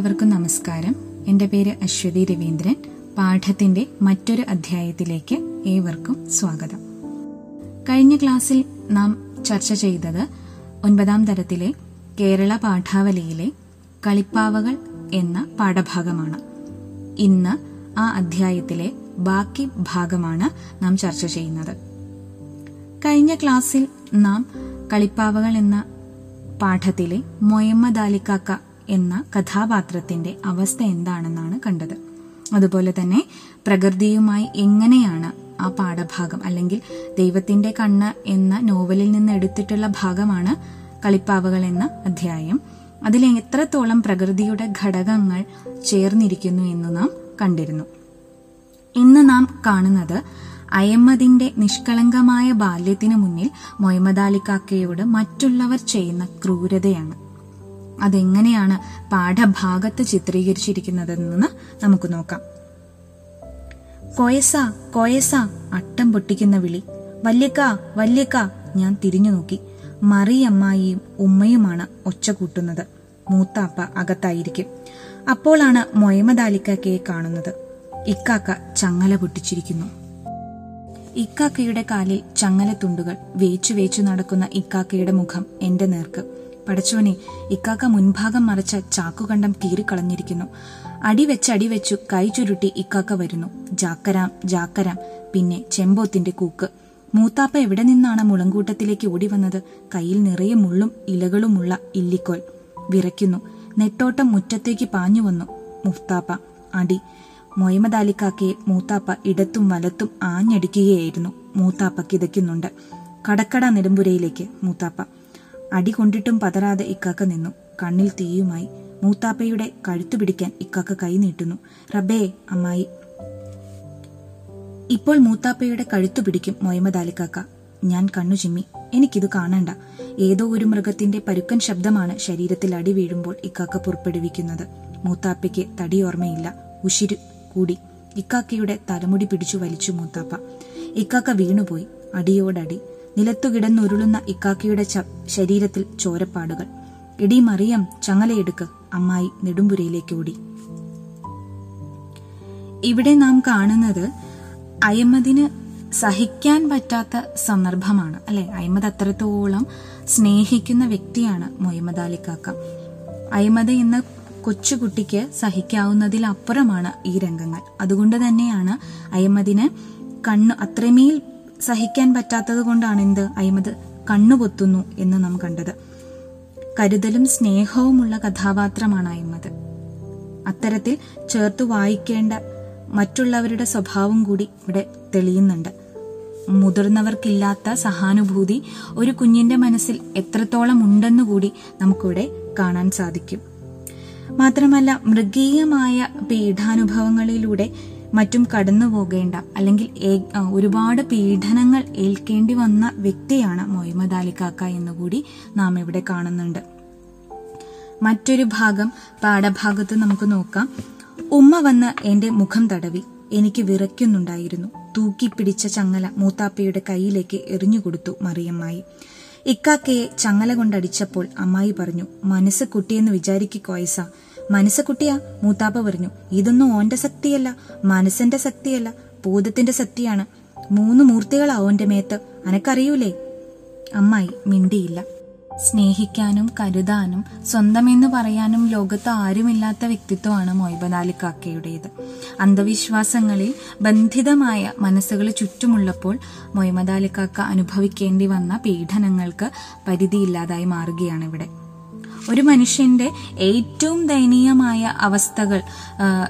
എല്ലാവർക്കും നമസ്കാരം. എന്റെ പേര് അശ്വതി രവീന്ദ്രൻ. പാഠത്തിന്റെ മറ്റൊരു അധ്യായത്തിലേക്ക് ഏവർക്കും സ്വാഗതം. കഴിഞ്ഞ ക്ലാസ്സിൽ നാം ചർച്ച ചെയ്തത് ഒൻപതാം തരത്തിലെ കേരള പാഠാവലിയിലെ കളിപ്പാവകൾ എന്ന പാഠഭാഗമാണ്. ഇന്ന് ആ അധ്യായത്തിലെ ബാക്കി ഭാഗമാണ് നാം ചർച്ച ചെയ്യുന്നത്. കഴിഞ്ഞ ക്ലാസ്സിൽ നാം കളിപ്പാവകൾ എന്ന പാഠത്തിലെ മൊയമ്മദ് അലിക്കാക്ക എന്ന കഥാപാത്രത്തിന്റെ അവസ്ഥ എന്താണെന്നാണ് കണ്ടത്. അതുപോലെ തന്നെ പ്രകൃതിയുമായി എങ്ങനെയാണ് ആ പാഠഭാഗം അല്ലെങ്കിൽ ദൈവത്തിന്റെ കണ്ണ് എന്ന നോവലിൽ നിന്ന് എടുത്തിട്ടുള്ള ഭാഗമാണ് കളിപ്പാവകൾ എന്ന അധ്യായം. അതിൽ എത്രത്തോളം പ്രകൃതിയുടെ ഘടകങ്ങൾ ചേർന്നിരിക്കുന്നു എന്ന് നാം കണ്ടിരുന്നു. ഇന്ന് നാം കാണുന്നത് അയമ്മദിന്റെ നിഷ്കളങ്കമായ ബാല്യത്തിനു മുന്നിൽ മൊയ്മദാലിക്കാക്കയോട് മറ്റുള്ളവർ ചെയ്യുന്ന ക്രൂരതയാണ്. അതെങ്ങനെയാണ് പാഠഭാഗത്ത് ചിത്രീകരിച്ചിരിക്കുന്നതെന്ന് നമുക്ക് നോക്കാം. കോയസ കോയസ അട്ടം പൊട്ടിക്കുന്ന വിളി. വല്യക്ക വല്യക്ക ഞാൻ തിരിഞ്ഞു നോക്കി. മറിയമ്മായിയും ഉമ്മയുമാണ് ഒച്ച കൂട്ടുന്നത്. മൂത്താപ്പ അകത്തായിരിക്കും. അപ്പോളാണ് മൊയമദാലിക്കയെ കാണുന്നത്. ഇക്കാക്ക ചങ്ങല പൊട്ടിച്ചിരിക്കുന്നു. ഇക്കാക്കയുടെ കാലിൽ ചങ്ങല തുണ്ടുകൾ വേച്ചു വേച്ചു നടക്കുന്ന ഇക്കാക്കയുടെ മുഖം എന്റെ നേർക്ക്. പടച്ചോനെ ഇക്കാക്ക മുൻഭാഗം മറച്ച ചാക്കുകണ്ടം കീറിക്കളഞ്ഞിരിക്കുന്നു. അടിവെച്ച് അടിവെച്ചു കൈ ചുരുട്ടി ഇക്കാക്ക വരുന്നു. ജാക്കരാം ജാക്കരാം പിന്നെ ചെമ്പോത്തിന്റെ കൂക്ക്. മൂത്താപ്പ എവിടെ നിന്നാണ് മുളങ്കൂട്ടത്തിലേക്ക് ഓടി വന്നത് കയ്യിൽ നിറയെ മുള്ളും ഇലകളുമുള്ള ഇല്ലിക്കോൽ. വിറയ്ക്കുന്നു. നെട്ടോട്ടം മുറ്റത്തേക്ക് പാഞ്ഞു വന്നു മുഫ്താപ്പ അടി. മൊഹമ്മദ് അലിക്കാക്കയെ മൂത്താപ്പ ഇടത്തും വലത്തും ആഞ്ഞടിക്കുകയായിരുന്നു. മൂത്താപ്പ കിതയ്ക്കുന്നുണ്ട്. കടക്കട നെടുമ്പുരയിലേക്ക് മൂത്താപ്പ. അടി കൊണ്ടിട്ടും പതറാതെ ഇക്കാക്ക നിന്നു. കണ്ണിൽ തീയുമായി. മൂത്താപ്പയുടെ കഴുത്തു പിടിക്കാൻ ഇക്കാക്ക കൈ നീട്ടുന്നു. റബ്ബേ അമ്മായി. ഇപ്പോൾ മൂത്താപ്പയുടെ കഴുത്തു പിടിക്കും മൊഹമ്മദ് ഞാൻ കണ്ണു ചിമ്മി. എനിക്കിത് കാണണ്ട. ഏതോ ഒരു മൃഗത്തിന്റെ പരുക്കൻ ശബ്ദമാണ് ശരീരത്തിൽ അടി വീഴുമ്പോൾ ഇക്കാക്ക പുറപ്പെടുവിക്കുന്നത്. മൂത്താപ്പയ്ക്ക് തടി ഓർമ്മയില്ല. ഉശിരു കൂടി. ഇക്കാക്കയുടെ തലമുടി പിടിച്ചു വലിച്ചു മൂത്താപ്പ. ഇക്കാക്ക വീണുപോയി. അടിയോടടി. നിലത്തു കിടന്നുരുളുന്ന ഇക്കാക്കയുടെ ശരീരത്തിൽ ചോരപ്പാടുകൾ. ഇടി മറിയം ചങ്ങലയെടുക്ക് അമ്മായി നെടുമ്പുരയിലേക്ക് ഓടി ഇവിടെ നാം കാണുന്നത് അയമ്മതിന് സഹിക്കാൻ പറ്റാത്ത സന്ദർഭമാണ്. അല്ലെ? അയമ്മദ് അത്രത്തോളം സ്നേഹിക്കുന്ന വ്യക്തിയാണ് മൊഹമ്മദ് അലിക്കാക്ക അയമ്മദ് എന്ന കൊച്ചുകുട്ടിക്ക് സഹിക്കാവുന്നതിലപ്പുറമാണ് ഈ രംഗങ്ങൾ. അതുകൊണ്ട് തന്നെയാണ് അയമ്മദിന് കണ്ണു അത്രമേൽ സഹിക്കാൻ പറ്റാത്തത് കൊണ്ടാണ് എന്ത്? അയമദ് കണ്ണുപൊത്തുന്നു എന്ന് നാം കണ്ടത്. കരുതലും സ്നേഹവുമുള്ള കഥാപാത്രമാണ് അയമദ് അത്തരത്തിൽ ചേർത്ത് വായിക്കേണ്ട മറ്റുള്ളവരുടെ സ്വഭാവം കൂടി ഇവിടെ തെളിയുന്നുണ്ട്. മുതിർന്നവർക്കില്ലാത്ത സഹാനുഭൂതി ഒരു കുഞ്ഞിന്റെ മനസ്സിൽ എത്രത്തോളം ഉണ്ടെന്നു കൂടി നമുക്കിവിടെ കാണാൻ സാധിക്കും. മാത്രമല്ല മൃഗീയമായ പീഠാനുഭവങ്ങളിലൂടെ മറ്റും കടന്നു പോകേണ്ട അല്ലെങ്കിൽ ഒരുപാട് പീഡനങ്ങൾ ഏൽക്കേണ്ടി വന്ന വ്യക്തിയാണ് മൊഹമ്മദ് അലി കാക്ക എന്നുകൂടി നാം ഇവിടെ കാണുന്നുണ്ട്. മറ്റൊരു ഭാഗം പാഠഭാഗത്ത് നമുക്ക് നോക്കാം. ഉമ്മ വന്ന് എന്റെ മുഖം തടവി. എനിക്ക് വിറയ്ക്കുന്നുണ്ടായിരുന്നു. തൂക്കിപ്പിടിച്ച ചങ്ങല മൂത്താപ്പയുടെ കയ്യിലേക്ക് എറിഞ്ഞുകൊടുത്തു മറിയമ്മായി. ഇക്കാക്കയെ ചങ്ങല കൊണ്ടടിച്ചപ്പോൾ അമ്മായി പറഞ്ഞു മനസ്സ് കുട്ടിയെന്ന് വിചാരിക്ക് കോയസ മനസ്സ് കുട്ടിയാ മൂത്താപ്പ പറഞ്ഞു. ഇതൊന്നും ഓന്റെ ശക്തിയല്ല മനസ്സിന്റെ ശക്തിയല്ല ഭൂതത്തിന്റെ ശക്തിയാണ്. മൂന്ന് മൂർത്തികളാ ഓന്റെ മേത്ത്. അനക്കറിയൂലേ? അമ്മായി മിണ്ടിയില്ല. സ്നേഹിക്കാനും കരുതാനും സ്വന്തമെന്ന് പറയാനും ലോകത്ത് ആരുമില്ലാത്ത വ്യക്തിത്വമാണ് മൊയ്ബനാലി കാക്കയുടേത് അന്ധവിശ്വാസങ്ങളിൽ ബന്ധിതമായ മനസ്സുകൾ ചുറ്റുമുള്ളപ്പോൾ അലി കാക്ക അനുഭവിക്കേണ്ടി വന്ന പീഡനങ്ങൾക്ക് പരിധിയില്ലാതായി മാറുകയാണ് ഇവിടെ ഒരു മനുഷ്യന്റെ ഏറ്റവും ദയനീയമായ അവസ്ഥകൾ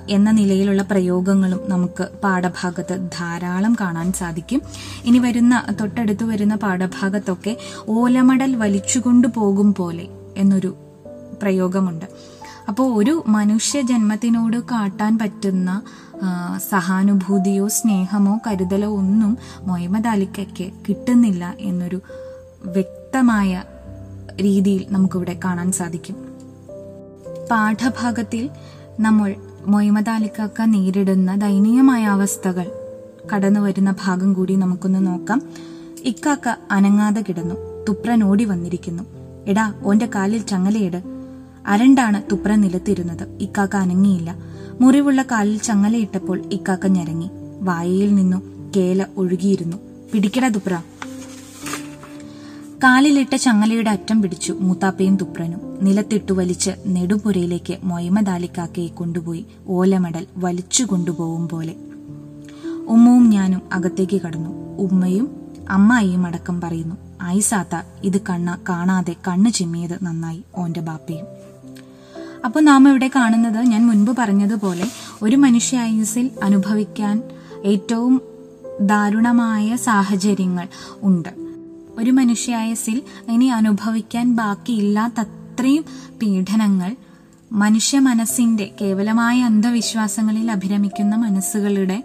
എന്ന നിലയിലുള്ള പ്രയോഗങ്ങളും നമുക്ക് പാഠഭാഗത്ത് ധാരാളം കാണാൻ സാധിക്കും. ഇനി വരുന്ന തൊട്ടടുത്ത് വരുന്ന പാഠഭാഗത്തൊക്കെ ഓലമടൽ വലിച്ചുകൊണ്ടു പോകും പോലെ എന്നൊരു പ്രയോഗമുണ്ട്. അപ്പോൾ ഒരു മനുഷ്യ ജന്മത്തിനോട് കാട്ടാൻ പറ്റുന്ന സഹാനുഭൂതിയോ സ്നേഹമോ കരുതലോ ഒന്നും മൊയ്മദാലിക്കയ്ക്ക് കിട്ടുന്നില്ല എന്നൊരു വ്യക്തമായ രീതിയിൽ നമുക്കിവിടെ കാണാൻ സാധിക്കും. പാഠഭാഗത്തിൽ നമ്മൾ മൊയ്മദാലിക്കാക്ക നേരിടുന്ന ദയനീയമായ അവസ്ഥകൾ കടന്നു വരുന്ന ഭാഗം കൂടി നമുക്കൊന്ന് നോക്കാം. ഇക്കാക്ക അനങ്ങാതെ കിടന്നു. തുപ്രൻ ഓടി വന്നിരിക്കുന്നു. എടാ ഓന്റെ കാലിൽ ചങ്ങലയിട്. അരണ്ടാണ് തുപ്ര നിലത്തിരുന്നത്. ഇക്കാക്ക അനങ്ങിയില്ല. മുറിവുള്ള കാലിൽ ചങ്ങലയിട്ടപ്പോൾ ഇക്കാക്ക ഞരങ്ങി. വായയിൽ നിന്നു കേല ഒഴുകിയിരുന്നു. പിടിക്കടാ തുപ്ര. കാലിലിട്ട ചങ്ങലയുടെ അറ്റം പിടിച്ചു മൂത്താപ്പയും തുപ്രനും നിലത്തിട്ടു വലിച്ച് നെടുപുരയിലേക്ക് മൊയ്മദ് അലിക്കാക്കയെ കൊണ്ടുപോയി ഓലമടൽ വലിച്ചു കൊണ്ടുപോകും പോലെ. ഉമ്മവും ഞാനും അകത്തേക്ക് കടന്നു. ഉമ്മയും അമ്മായിയും അടക്കം പറയുന്നു ഐസാത്ത ഇത് കണ്ണ കാണാതെ കണ്ണു ചിമ്മിയത് നന്നായി ഓന്റെ ബാപ്പയും. അപ്പോൾ നാം ഇവിടെ കാണുന്നത് ഞാൻ മുൻപ് പറഞ്ഞതുപോലെ ഒരു മനുഷ്യ ആയുസിൽ അനുഭവിക്കാൻ ഏറ്റവും ദാരുണമായ സാഹചര്യങ്ങൾ ഉണ്ട്. ഒരു മനുഷ്യായസിൽ ഇനി അനുഭവിക്കാൻ ബാക്കിയില്ലാത്തത്രയും പീഡനങ്ങൾ. മനുഷ്യ മനസ്സിന്റെ കേവലമായ അന്ധവിശ്വാസങ്ങളിൽ അഭിരമിക്കുന്ന മനസ്സുകളുടെ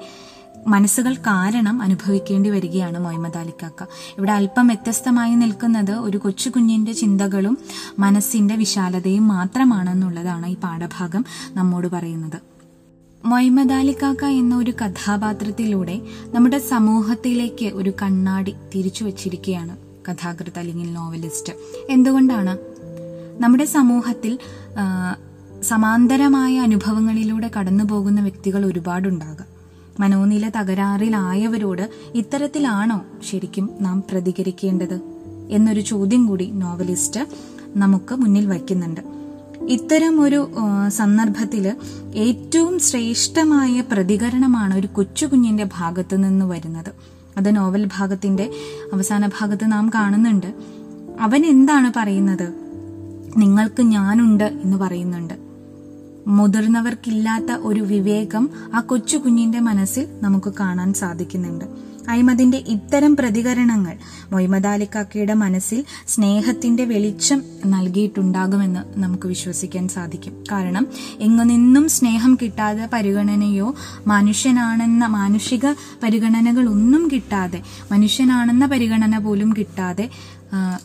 മനസ്സുകൾ കാരണം അനുഭവിക്കേണ്ടി വരികയാണ് മൊഹമ്മദ് അലിക്കാക്ക ഇവിടെ അല്പം വ്യത്യസ്തമായി നിൽക്കുന്നത് ഒരു കൊച്ചു കുഞ്ഞിന്റെ ചിന്തകളും മനസ്സിന്റെ വിശാലതയും മാത്രമാണെന്നുള്ളതാണ് ഈ പാഠഭാഗം നമ്മോട് പറയുന്നത്. മൊയ്മദ് അലിക്കാക്ക എന്ന ഒരു കഥാപാത്രത്തിലൂടെ നമ്മുടെ സമൂഹത്തിലേക്ക് ഒരു കണ്ണാടി തിരിച്ചു വച്ചിരിക്കുകയാണ് കഥാകൃത്ത് അല്ലെങ്കിൽ നോവലിസ്റ്റ്. എന്തുകൊണ്ടാണ്? നമ്മുടെ സമൂഹത്തിൽ സമാന്തരമായ അനുഭവങ്ങളിലൂടെ കടന്നു പോകുന്ന വ്യക്തികൾ ഒരുപാടുണ്ടാകാം. മനോനില തകരാറിലായവരോട് ഇത്തരത്തിലാണോ ശരിക്കും നാം പ്രതികരിക്കേണ്ടത്? എന്നൊരു ചോദ്യം കൂടി നോവലിസ്റ്റ് നമുക്ക് മുന്നിൽ വയ്ക്കുന്നുണ്ട്. ഇത്തരം ഒരു സന്ദർഭത്തിൽ ഏറ്റവും ശ്രേഷ്ഠമായ പ്രതികരണമാണ് ഒരു കൊച്ചു കുഞ്ഞിന്റെ ഭാഗത്ത് നിന്ന് വരുന്നത്. അത് നോവൽ ഭാഗത്തിന്റെ അവസാന ഭാഗത്ത് നാം കാണുന്നുണ്ട്. അവൻ എന്താണ് പറയുന്നത്? നിങ്ങൾക്ക് ഞാനുണ്ട് എന്ന് പറയുന്നുണ്ട്. മുതിർന്നവർക്കില്ലാത്ത ഒരു വിവേകം ആ കൊച്ചു കുഞ്ഞിന്റെ മനസ്സിൽ നമുക്ക് കാണാൻ സാധിക്കുന്നുണ്ട്. അഴിമതിന്റെ ഇത്തരം പ്രതികരണങ്ങൾ മൊയ്മദ് അലിക്കാക്കയുടെ മനസ്സിൽ സ്നേഹത്തിന്റെ വെളിച്ചം നൽകിയിട്ടുണ്ടാകുമെന്ന് നമുക്ക് വിശ്വസിക്കാൻ സാധിക്കും. കാരണം എങ്ങു നിന്നും സ്നേഹം കിട്ടാതെ പരിഗണനയോ മനുഷ്യനാണെന്ന മാനുഷിക പരിഗണനകൾ ഒന്നും കിട്ടാതെ മനുഷ്യനാണെന്ന പരിഗണന പോലും കിട്ടാതെ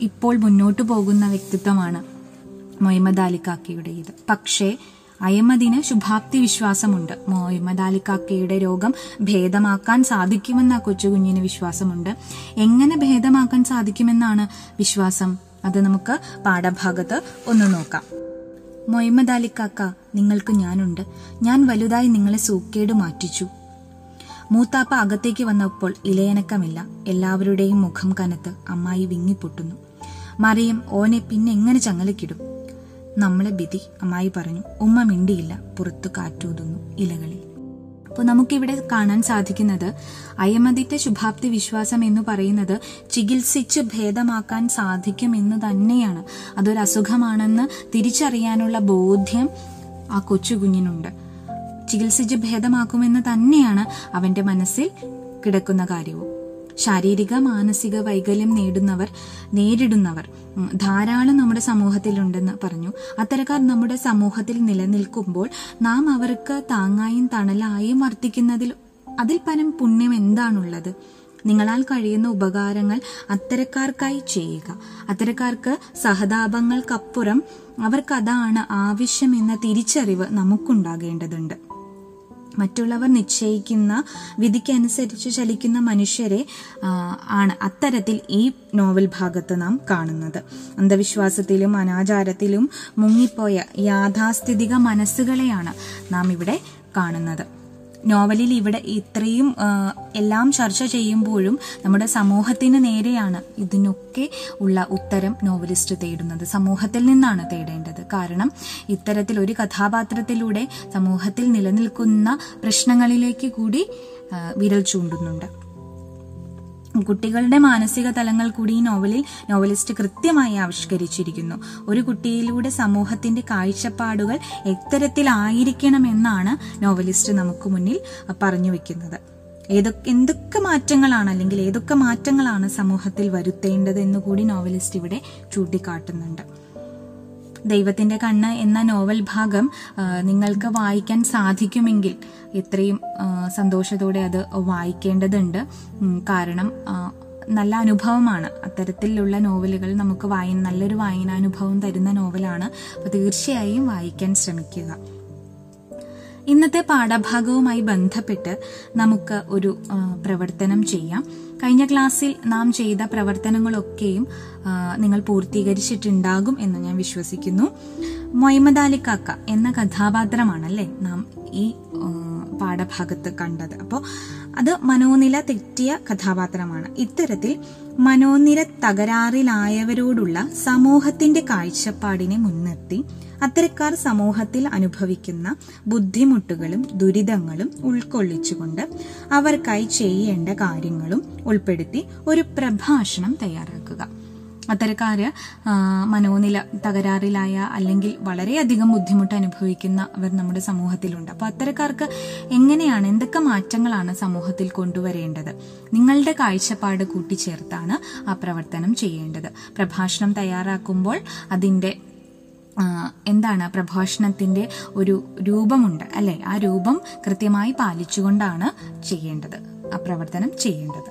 ഇപ്പോൾ മുന്നോട്ടു പോകുന്ന വ്യക്തിത്വമാണ് മൊയ്മദ് അലിക്കാക്കയുടേത് പക്ഷേ അയമദിന് ശുഭാപ്തി വിശ്വാസമുണ്ട് മൊഹമ്മദ് അലിക്കാക്കയുടെ രോഗം ഭേദമാക്കാൻ സാധിക്കുമെന്ന കൊച്ചുകുഞ്ഞിന് വിശ്വാസമുണ്ട്. എങ്ങനെ ഭേദമാക്കാൻ സാധിക്കുമെന്നാണ് വിശ്വാസം? അത് നമുക്ക് പാഠഭാഗത്ത് ഒന്ന് നോക്കാം. മൊഹമ്മദ് അലിക്കാക്ക നിങ്ങൾക്ക് ഞാനുണ്ട്. ഞാൻ വലുതായി നിങ്ങളെ സൂക്കേട് മാറ്റിച്ചു. മൂത്താപ്പ അകത്തേക്ക് വന്നപ്പോൾ ഇലയനക്കമില്ല. എല്ലാവരുടെയും മുഖം കനത്ത് അമ്മായി വിങ്ങിപ്പൊട്ടുന്നു. മറിയം ഓനെ പിന്നെ എങ്ങനെ ചങ്ങലക്കിടും? നമ്മളെ ബിതി അമ്മായി പറഞ്ഞു ഉമ്മ മിണ്ടിയില്ല പുറത്തു കാറ്റൂതുന്നു ഇലകളിൽ. അപ്പോൾ നമുക്കിവിടെ കാണാൻ സാധിക്കുന്നത് അയമതിന്റെ ശുഭാപ്തി വിശ്വാസം എന്ന് പറയുന്നത് ചികിത്സിച്ച് ഭേദമാക്കാൻ സാധിക്കുമെന്ന് തന്നെയാണ്. അതൊരു അസുഖമാണെന്ന് തിരിച്ചറിയാനുള്ള ബോധ്യം ആ കൊച്ചു കുഞ്ഞിനുണ്ട്. ചികിത്സിച്ച് ഭേദമാക്കുമെന്ന് തന്നെയാണ് അവന്റെ മനസ്സിൽ കിടക്കുന്ന കാര്യവും. ശാരീരിക മാനസിക വൈകല്യം നേടുന്നവർ നേരിടുന്നവർ ധാരാളം നമ്മുടെ സമൂഹത്തിലുണ്ടെന്ന് പറഞ്ഞു. അത്തരക്കാർ നമ്മുടെ സമൂഹത്തിൽ നിലനിൽക്കുമ്പോൾ നാം അവർക്ക് താങ്ങായും തണലായും വർത്തിക്കുന്നതിൽ അതിൽ പരം പുണ്യം എന്താണുള്ളത്? നിങ്ങളാൽ കഴിയുന്ന ഉപകാരങ്ങൾ അത്തരക്കാർക്കായി ചെയ്യുക. അത്തരക്കാർക്ക് സഹതാപങ്ങൾക്കപ്പുറം അവർക്കതാണ് ആവശ്യമെന്ന തിരിച്ചറിവ് നമുക്കുണ്ടാകേണ്ടതുണ്ട്. മറ്റുള്ളവർ നിശ്ചയിക്കുന്ന വിധിക്കനുസരിച്ച് ചലിക്കുന്ന മനുഷ്യരെ ആണ് അത്തരത്തിൽ ഈ നോവൽ ഭാഗത്ത് നാം കാണുന്നത്. അന്ധവിശ്വാസത്തിലും അനാചാരത്തിലും മുങ്ങിപ്പോയ യാഥാസ്ഥിതിക മനസ്സുകളെയാണ് നാം ഇവിടെ കാണുന്നത്. നോവലിൽ ഇവിടെ ഇത്രയും എല്ലാം ചർച്ച ചെയ്യുമ്പോഴും നമ്മുടെ സമൂഹത്തിന് നേരെയാണ് ഇതിനൊക്കെ ഉള്ള ഉത്തരം നോവലിസ്റ്റ് തേടുന്നത്. സമൂഹത്തിൽ നിന്നാണ് തേടേണ്ടത്. കാരണം ഇത്തരത്തിൽ ഒരു കഥാപാത്രത്തിലൂടെ സമൂഹത്തിൽ നിലനിൽക്കുന്ന പ്രശ്നങ്ങളിലേക്ക് കൂടി വിരൽ ചൂണ്ടുന്നുണ്ട്. കുട്ടികളുടെ മാനസിക തലങ്ങൾ കൂടി ഈ നോവലിൽ നോവലിസ്റ്റ് കൃത്യമായി ആവിഷ്കരിച്ചിരിക്കുന്നു. ഒരു കുട്ടിയിലൂടെ സമൂഹത്തിന്റെ കാഴ്ചപ്പാടുകൾ എത്തരത്തിലായിരിക്കണമെന്നാണ് നോവലിസ്റ്റ് നമുക്ക് മുന്നിൽ പറഞ്ഞു വെക്കുന്നത്. ഏതൊക്കെ എന്തൊക്കെ മാറ്റങ്ങളാണ് അല്ലെങ്കിൽ ഏതൊക്കെ മാറ്റങ്ങളാണ് സമൂഹത്തിൽ വരുത്തേണ്ടത് എന്ന് കൂടി നോവലിസ്റ്റ് ഇവിടെ ചൂണ്ടിക്കാട്ടുന്നുണ്ട്. ദൈവത്തിന്റെ കണ്ണ് എന്ന നോവൽ ഭാഗം നിങ്ങൾക്ക് വായിക്കാൻ സാധിക്കുമെങ്കിൽ എത്രയും ആ, സന്തോഷത്തോടെ അത് വായിക്കേണ്ടതുണ്ട്. കാരണം നല്ല അനുഭവമാണ്. അത്തരത്തിലുള്ള നോവലുകൾ നമുക്ക് വായന നല്ലൊരു വായനാനുഭവം തരുന്ന നോവലാണ്. അപ്പോൾ തീർച്ചയായും വായിക്കാൻ ശ്രമിക്കുക. ഇന്നത്തെ പാഠഭാഗവുമായി ബന്ധപ്പെട്ട് നമുക്ക് ഒരു പ്രവർത്തനം ചെയ്യാം. കഴിഞ്ഞ ക്ലാസ്സിൽ നാം ചെയ്ത പ്രവർത്തനങ്ങളൊക്കെയും നിങ്ങൾ പൂർത്തീകരിച്ചിട്ടുണ്ടാകും എന്ന് ഞാൻ വിശ്വസിക്കുന്നു. മൊയ്മദാലിക്കാക്ക കാക്ക എന്ന കഥാപാത്രമാണല്ലേ നാം ഈ പാഠഭാഗത്ത് കണ്ടത്. അപ്പോൾ അത് മനോനില തെറ്റിയ കഥാപാത്രമാണ്. ഇത്തരത്തിൽ മനോനില തകരാറിലായവരോടുള്ള സമൂഹത്തിന്റെ കാഴ്ചപ്പാടിനെ മുൻനിർത്തി അത്തരക്കാർ സമൂഹത്തിൽ അനുഭവിക്കുന്ന ബുദ്ധിമുട്ടുകളും ദുരിതങ്ങളും ഉൾക്കൊള്ളിച്ചുകൊണ്ട് അവർക്കായി ചെയ്യേണ്ട കാര്യങ്ങളും ഉൾപ്പെടുത്തി ഒരു പ്രഭാഷണം തയ്യാറാക്കുക. അത്തരക്കാര് ആ, മനോനില തകരാറിലായ അല്ലെങ്കിൽ വളരെയധികം ബുദ്ധിമുട്ട് അനുഭവിക്കുന്നവർ നമ്മുടെ സമൂഹത്തിലുണ്ട്. അപ്പോൾ അത്തരക്കാർക്ക് എങ്ങനെയാണ് എന്തൊക്കെ മാറ്റങ്ങളാണ് സമൂഹത്തിൽ കൊണ്ടുവരേണ്ടത്? നിങ്ങളുടെ കാഴ്ചപ്പാട് കൂട്ടിച്ചേർത്താണ് ആ പ്രവർത്തനം ചെയ്യേണ്ടത്. പ്രഭാഷണം തയ്യാറാക്കുമ്പോൾ അതിന്റെ എന്താണ് പ്രഭാഷണത്തിന്റെ ഒരു രൂപമുണ്ട് അല്ലെ? ആ രൂപം കൃത്യമായി പാലിച്ചുകൊണ്ടാണ് ചെയ്യേണ്ടത് ആ പ്രവർത്തനം ചെയ്യേണ്ടത്.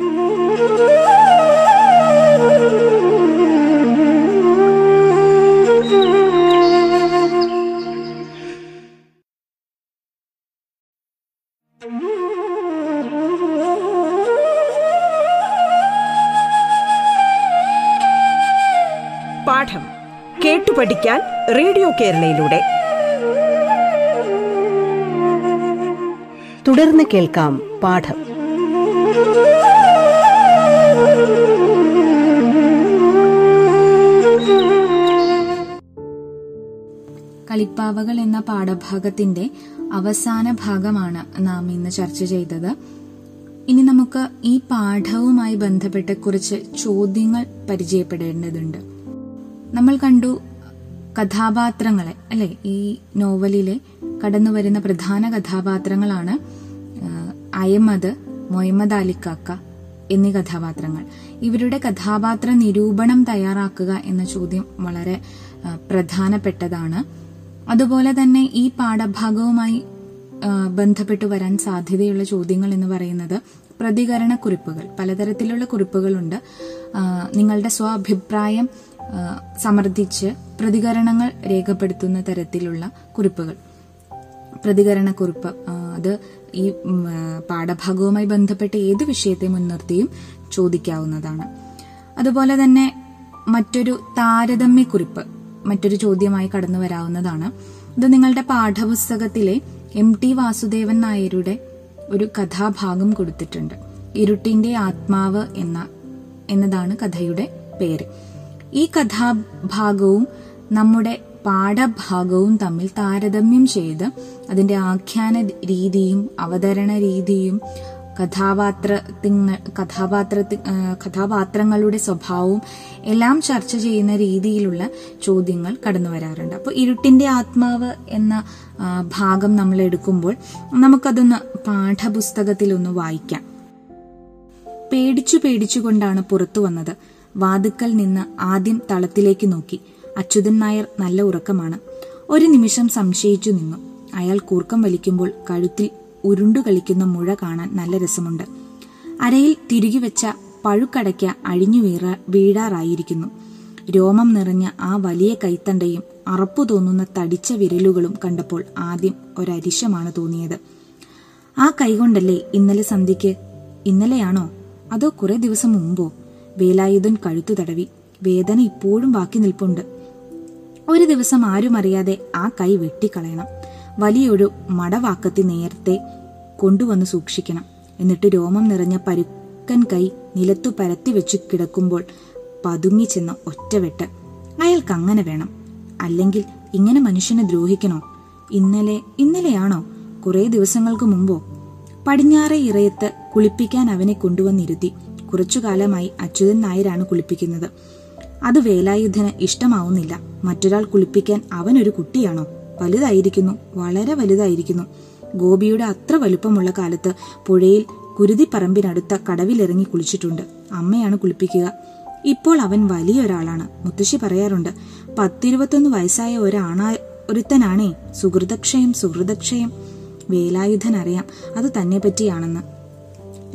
പഠിക്കാൻ റേഡിയോ കേരളയിലൂടെ. തുടർന്ന് കേൾക്കാം പാഠം. കളിപ്പാവകൾ എന്ന പാഠഭാഗത്തിന്റെ അവസാന ഭാഗമാണ് നാം ഇന്ന് ചർച്ച ചെയ്തത്. ഇനി നമുക്ക് ഈ പാഠവുമായി ബന്ധപ്പെട്ട കുറച്ച് ചോദ്യങ്ങൾ പരിചയപ്പെടേണ്ടതുണ്ട്. നമ്മൾ കണ്ടു കഥാപാത്രങ്ങളെ അല്ലെ ഈ നോവലിലെ കടന്നു വരുന്ന പ്രധാന കഥാപാത്രങ്ങളാണ് അയമദ് മൊഹമ്മദ് അലിക്കാക്ക എന്നീ കഥാപാത്രങ്ങൾ. ഇവരുടെ കഥാപാത്ര നിരൂപണം തയ്യാറാക്കുക എന്ന ചോദ്യം വളരെ പ്രധാനപ്പെട്ടതാണ്. അതുപോലെ തന്നെ ഈ പാഠഭാഗവുമായി ബന്ധപ്പെട്ട് വരാൻ സാധ്യതയുള്ള ചോദ്യങ്ങൾ എന്ന് പറയുന്നത് പ്രതികരണ കുറിപ്പുകൾ പലതരത്തിലുള്ള കുറിപ്പുകളുണ്ട്. നിങ്ങളുടെ സ്വാഭിപ്രായം സമർത്ഥിച്ച് പ്രതികരണങ്ങൾ രേഖപ്പെടുത്തുന്ന തരത്തിലുള്ള കുറിപ്പുകൾ. പ്രതികരണ കുറിപ്പ് അത് ഈ പാഠഭാഗവുമായി ബന്ധപ്പെട്ട് ഏത് വിഷയത്തെ മുൻനിർത്തിയും ചോദിക്കാവുന്നതാണ്. അതുപോലെ തന്നെ മറ്റൊരു താരതമ്യക്കുറിപ്പ് മറ്റൊരു ചോദ്യമായി കടന്നു വരാവുന്നതാണ് ഇത് നിങ്ങളുടെ പാഠപുസ്തകത്തിലെ എം ടി വാസുദേവൻ നായരുടെ ഒരു കഥാഭാഗം കൊടുത്തിട്ടുണ്ട്. ഇരുട്ടിന്റെ ആത്മാവ് എന്ന എന്നതാണ് കഥയുടെ പേര്. ഈ കഥാഭാഗവും നമ്മുടെ പാഠഭാഗവും തമ്മിൽ താരതമ്യം ചെയ്ത് അതിന്റെ ആഖ്യാന രീതിയും അവതരണ രീതിയും കഥാപാത്ര ആ, കഥാപാത്രങ്ങളുടെ സ്വഭാവവും എല്ലാം ചർച്ച ചെയ്യുന്ന രീതിയിലുള്ള ചോദ്യങ്ങൾ കടന്നു വരാറുണ്ട്. അപ്പോൾ ഇരുട്ടിന്റെ ആത്മാവ് എന്ന ഭാഗം നമ്മൾ എടുക്കുമ്പോൾ നമുക്കതൊന്ന് പാഠപുസ്തകത്തിലൊന്ന് വായിക്കാം. പേടിച്ചു പേടിച്ചുകൊണ്ടാണ് പുറത്തു വന്നത്. വാതുക്കൽ നിന്ന് ആദ്യം തളത്തിലേക്ക് നോക്കി. അച്യുതൻ നായർ നല്ല ഉറക്കമാണ്. ഒരു നിമിഷം സംശയിച്ചു നിന്നു. അയാൾ കൂർക്കം വലിക്കുമ്പോൾ കഴുത്തിൽ ഉരുണ്ടു കളിക്കുന്ന മുഴ കാണാൻ നല്ല രസമുണ്ട്. അരയിൽ തിരുകി വെച്ച പഴുക്കടയ്ക്ക അഴിഞ്ഞു വീറ വീഴാറായിരിക്കുന്നു. രോമം നിറഞ്ഞ ആ വലിയ കൈത്തണ്ടയും അറപ്പു തോന്നുന്ന തടിച്ച വിരലുകളും കണ്ടപ്പോൾ ആദ്യം ഒരരിശമാണ് തോന്നിയത്. ആ കൈകൊണ്ടല്ലേ ഇന്നലെ സന്ധ്യയ്ക്ക് ഇന്നലെയാണോ? അതോ കുറെ ദിവസം മുമ്പോ? വേലായുധൻ കഴുത്തു തടവി. വേദന ഇപ്പോഴും ബാക്കി നിൽപ്പുണ്ട്. ഒരു ദിവസം ആരും അറിയാതെ ആ കൈ വെട്ടിക്കളയണം. വലിയൊരു മടവാക്കത്തി നേരത്തെ കൊണ്ടുവന്ന് സൂക്ഷിക്കണം. എന്നിട്ട് രോമം നിറഞ്ഞ പരുക്കൻ കൈ നിലത്തു പരത്തി വെച്ചു കിടക്കുമ്പോൾ പതുങ്ങി ചെന്ന ഒറ്റവെട്ട്. അയാൾക്ക് അങ്ങനെ വേണം. അല്ലെങ്കിൽ ഇങ്ങനെ മനുഷ്യനെ ദ്രോഹിക്കണോ? ഇന്നലെ ഇന്നലെയാണോ? കുറേ ദിവസങ്ങൾക്ക് മുമ്പോ? പടിഞ്ഞാറെ ഇറയത്ത് കുളിപ്പിക്കാൻ അവനെ കൊണ്ടുവന്നിരുത്തി. കുറച്ചു കാലമായി അച്യുതൻ നായരാണ് കുളിപ്പിക്കുന്നത്. അത് വേലായുധന് ഇഷ്ടമാവുന്നില്ല. മറ്റൊരാൾ കുളിപ്പിക്കാൻ അവനൊരു കുട്ടിയാണോ? വലുതായിരിക്കുന്നു. വളരെ വലുതായിരിക്കുന്നു. ഗോപിയുടെ അത്ര വലുപ്പമുള്ള കാലത്ത് പുഴയിൽ കുരുതിപ്പറമ്പിനടുത്ത കടവിലിറങ്ങി കുളിച്ചിട്ടുണ്ട്. അമ്മയാണ് കുളിപ്പിക്കുക. ഇപ്പോൾ അവൻ വലിയ ഒരാളാണ് മുത്തശ്ശി പറയാറുണ്ട് പത്തിരുപത്തൊന്ന് വയസ്സായ ഒരാണാ ഒരുത്തനാണേ. സുഹൃതക്ഷയം സുഹൃതക്ഷയം വേലായുധൻ അറിയാം. അത് തന്നെ പറ്റിയാണെന്ന്.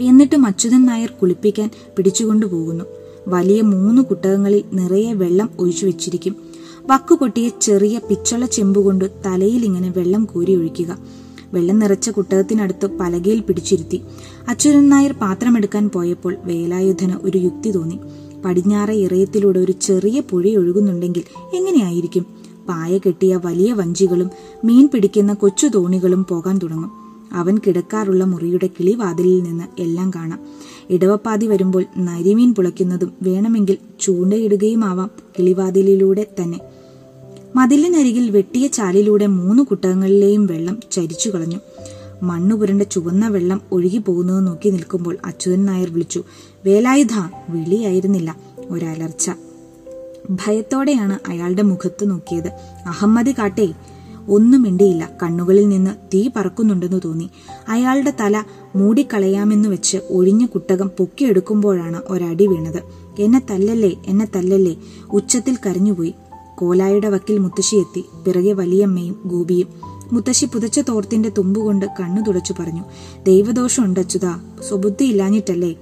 എന്നിട്ടും അച്യുതൻ നായർ കുളിപ്പിക്കാൻ പിടിച്ചുകൊണ്ടുപോകുന്നു. വലിയ മൂന്ന് കുട്ടകങ്ങളിൽ നിറയെ വെള്ളം ഒഴിച്ചു വെച്ചിരിക്കും. വക്കുപൊട്ടിയ ചെറിയ പിച്ചള ചെമ്പുകൊണ്ട് തലയിൽ ഇങ്ങനെ വെള്ളം കോരി ഒഴിക്കുക. വെള്ളം നിറച്ച കുട്ടകത്തിനടുത്ത് പലകയിൽ പിടിച്ചിരുത്തി. അച്യുതൻ നായർ പാത്രമെടുക്കാൻ പോയപ്പോൾ വേലായുധന് ഒരു യുക്തി തോന്നി. പടിഞ്ഞാറ ഇറയത്തിലൂടെ ഒരു ചെറിയ പുഴ ഒഴുകുന്നുണ്ടെങ്കിൽ എങ്ങനെയായിരിക്കും? പായ കെട്ടിയ വലിയ വഞ്ചികളും മീൻ പിടിക്കുന്ന കൊച്ചു തോണികളും പോകാൻ തുടങ്ങും. അവൻ കിടക്കാറുള്ള മുറിയുടെ കിളിവാതിലിൽ നിന്ന് എല്ലാം കാണാം. ഇടവപ്പാതി വരുമ്പോൾ നരിമീൻ പുളയ്ക്കുന്നതും വേണമെങ്കിൽ ചൂണ്ടയിടുകയും ആവാം കിളിവാതിലിലൂടെ തന്നെ. മതിലിനരികിൽ വെട്ടിയ ചാലിലൂടെ മൂന്ന് കുട്ടകങ്ങളിലെയും വെള്ളം ചരിച്ചു കളഞ്ഞു. മണ്ണു പുരണ്ട ചുവന്ന വെള്ളം ഒഴുകി പോകുന്നത് നോക്കി നിൽക്കുമ്പോൾ അച്യുതൻ നായർ വിളിച്ചു വേലായുധ വിളിയായിരുന്നില്ല. ഒരലർച്ച. ഭയത്തോടെയാണ് അയാളുടെ മുഖത്ത് നോക്കിയത്. അഹമ്മദി കാട്ടേ ഒന്നും മിണ്ടിയില്ല. കണ്ണുകളിൽ നിന്ന് തീ പറക്കുന്നുണ്ടെന്ന് തോന്നി. അയാളുടെ തല മൂടിക്കളയാമെന്ന് വെച്ച് ഒഴിഞ്ഞ കുട്ടകം പൊക്കിയെടുക്കുമ്പോഴാണ് ഒരടി വീണത്. എന്നെ തല്ലല്ലേ എന്നെ തല്ലല്ലേ. ഉച്ചത്തിൽ കരഞ്ഞുപോയി. കോലായുടെ വക്കിൽ മുത്തശ്ശി എത്തി. പിറകെ വലിയമ്മയും ഗോപിയും. മുത്തശ്ശി പുതച്ച തോർത്തിന്റെ തുമ്പുകൊണ്ട് കണ്ണു തുടച്ചു പറഞ്ഞു ദൈവദോഷമുണ്ട് അച്യുതാ. സ്വബുദ്ധി ഇല്ലാഞ്ഞിട്ടല്ലേ?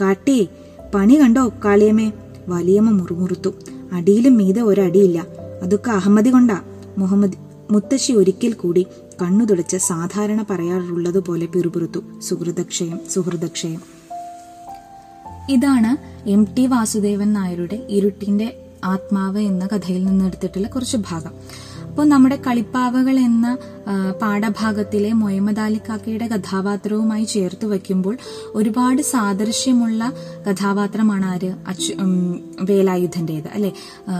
കാട്ടേ പണി കണ്ടോ കാളിയമ്മേ? വലിയമ്മ മുറുമുറുത്തു അടിയിലും മീതെ ഒരടിയില്ല. അതൊക്കെ അഹമ്മതി കൊണ്ടാ. മുഹമ്മദ് മുത്തശ്ശി ഒരിക്കൽ കൂടി കണ്ണു തുടച്ച് സാധാരണ പറയാറുള്ളതുപോലെ പിറുപിറുത്തു സുഹൃതക്ഷയം സുഹൃതക്ഷയം ഇതാണ് എം ടി വാസുദേവൻ നായരുടെ ഇരുട്ടിന്റെ ആത്മാവ് എന്ന കഥയിൽ നിന്ന് എടുത്തിട്ടുള്ള കുറച്ച് ഭാഗം. അപ്പോൾ നമ്മുടെ കളിപ്പാവകൾ എന്ന പാഠഭാഗത്തിലെ മൊഹമ്മദ് കഥാപാത്രവുമായി ചേർത്ത് വയ്ക്കുമ്പോൾ ഒരുപാട് സാദൃശ്യമുള്ള കഥാപാത്രമാണ് ആര്? അച്ചു വേലായുധന്റേത് അല്ലെ?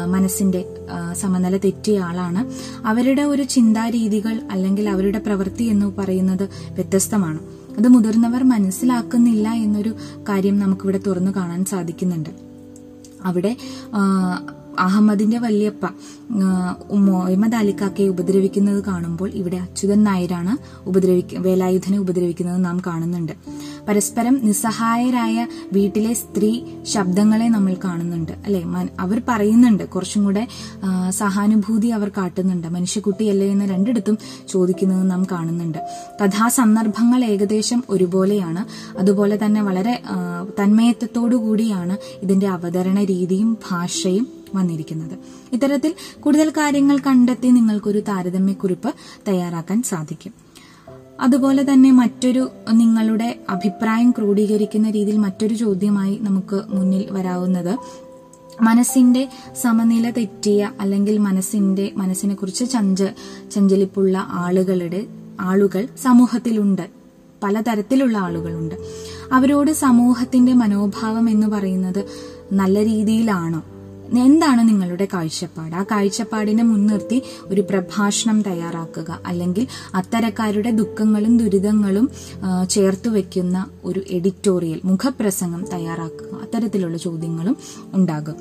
മനസ്സിന്റെ സമനില തെറ്റിയ ആളാണ്. അവരുടെ ഒരു ചിന്താരീതികൾ അല്ലെങ്കിൽ അവരുടെ പ്രവൃത്തി എന്ന് പറയുന്നത് വ്യത്യസ്തമാണ്. അത് മുതിർന്നവർ മനസ്സിലാക്കുന്നില്ല എന്നൊരു കാര്യം നമുക്കിവിടെ തുറന്നു കാണാൻ സാധിക്കുന്നുണ്ട്. അവിടെ അഹമ്മദിന്റെ വല്യപ്പ മൊഹമ്മദ് അലിക്കാക്കയെ ഉപദ്രവിക്കുന്നത് കാണുമ്പോൾ ഇവിടെ അച്യുതൻ നായരാണ് ഉപദ്രവിക്ക വേലായുധനെ ഉപദ്രവിക്കുന്നത് നാം കാണുന്നുണ്ട്. പരസ്പരം നിസ്സഹായരായ വീട്ടിലെ സ്ത്രീ ശബ്ദങ്ങളെ നമ്മൾ കാണുന്നുണ്ട് അല്ലെ? അവർ പറയുന്നുണ്ട് കുറച്ചും കൂടെ സഹാനുഭൂതി അവർ കാട്ടുന്നുണ്ട്. മനുഷ്യക്കുട്ടിയല്ലേ എന്ന് രണ്ടിടത്തും ചോദിക്കുന്നത് നാം കാണുന്നുണ്ട്. കഥാസന്ദർഭങ്ങൾ ഏകദേശം ഒരുപോലെയാണ്. അതുപോലെ തന്നെ വളരെ തന്മയത്വത്തോടു കൂടിയാണ് ഇതിന്റെ അവതരണ രീതിയും ഭാഷയും വന്നിരിക്കുന്നത്. ഇത്തരത്തിൽ കൂടുതൽ കാര്യങ്ങൾ കണ്ടെത്തി നിങ്ങൾക്കൊരു താരതമ്യക്കുറിപ്പ് തയ്യാറാക്കാൻ സാധിക്കും. അതുപോലെ തന്നെ മറ്റൊരു നിങ്ങളുടെ അഭിപ്രായം ക്രോഡീകരിക്കുന്ന രീതിയിൽ മറ്റൊരു ചോദ്യമായി നമുക്ക് മുന്നിൽ വരാവുന്നത്. മനസ്സിന്റെ സമനില തെറ്റിയ അല്ലെങ്കിൽ മനസ്സിന്റെ മനസ്സിനെ കുറിച്ച് ചഞ്ച ചഞ്ചലിപ്പുള്ള ആളുകളുടെ ആളുകൾ സമൂഹത്തിലുണ്ട്. പലതരത്തിലുള്ള ആളുകളുണ്ട്. അവരോട് സമൂഹത്തിന്റെ മനോഭാവം എന്ന് പറയുന്നത് നല്ല രീതിയിലാണോ? എന്താണ് നിങ്ങളുടെ കാഴ്ചപ്പാട്? ആ കാഴ്ചപ്പാടിനെ മുൻനിർത്തി ഒരു പ്രഭാഷണം തയ്യാറാക്കുക. അല്ലെങ്കിൽ അത്തരക്കാരുടെ ദുഃഖങ്ങളും ദുരിതങ്ങളും ചേർത്തു വെക്കുന്ന ഒരു എഡിറ്റോറിയൽ മുഖപ്രസംഗം തയ്യാറാക്കുക. അത്തരത്തിലുള്ള ചോദ്യങ്ങളും ഉണ്ടാകും.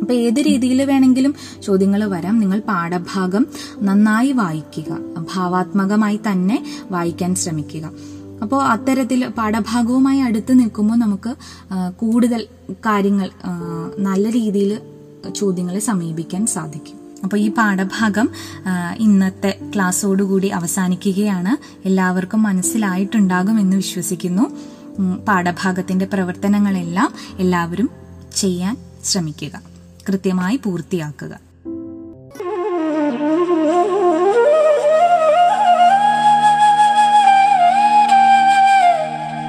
അപ്പൊ ഏത് രീതിയിൽ വേണമെങ്കിലും ചോദ്യങ്ങൾ വരാം. നിങ്ങൾ പാഠഭാഗം നന്നായി വായിക്കുക. ഭാവാത്മകമായി തന്നെ വായിക്കാൻ ശ്രമിക്കുക. അപ്പോൾ അത്തരത്തിൽ പാഠഭാഗവുമായി അടുത്ത് നിൽക്കുമ്പോൾ നമുക്ക് കൂടുതൽ കാര്യങ്ങൾ നല്ല രീതിയിൽ ചോദ്യങ്ങളെ സമീപിക്കാൻ സാധിക്കും. അപ്പോൾ ഈ പാഠഭാഗം ഇന്നത്തെ ക്ലാസ്സോടുകൂടി അവസാനിക്കുകയാണ്. എല്ലാവർക്കും മനസ്സിലായിട്ടുണ്ടാകും എന്ന് വിശ്വസിക്കുന്നു. പാഠഭാഗത്തിന്റെ പ്രവർത്തനങ്ങളെല്ലാം എല്ലാവരും ചെയ്യാൻ ശ്രമിക്കുക. കൃത്യമായി പൂർത്തിയാക്കുക.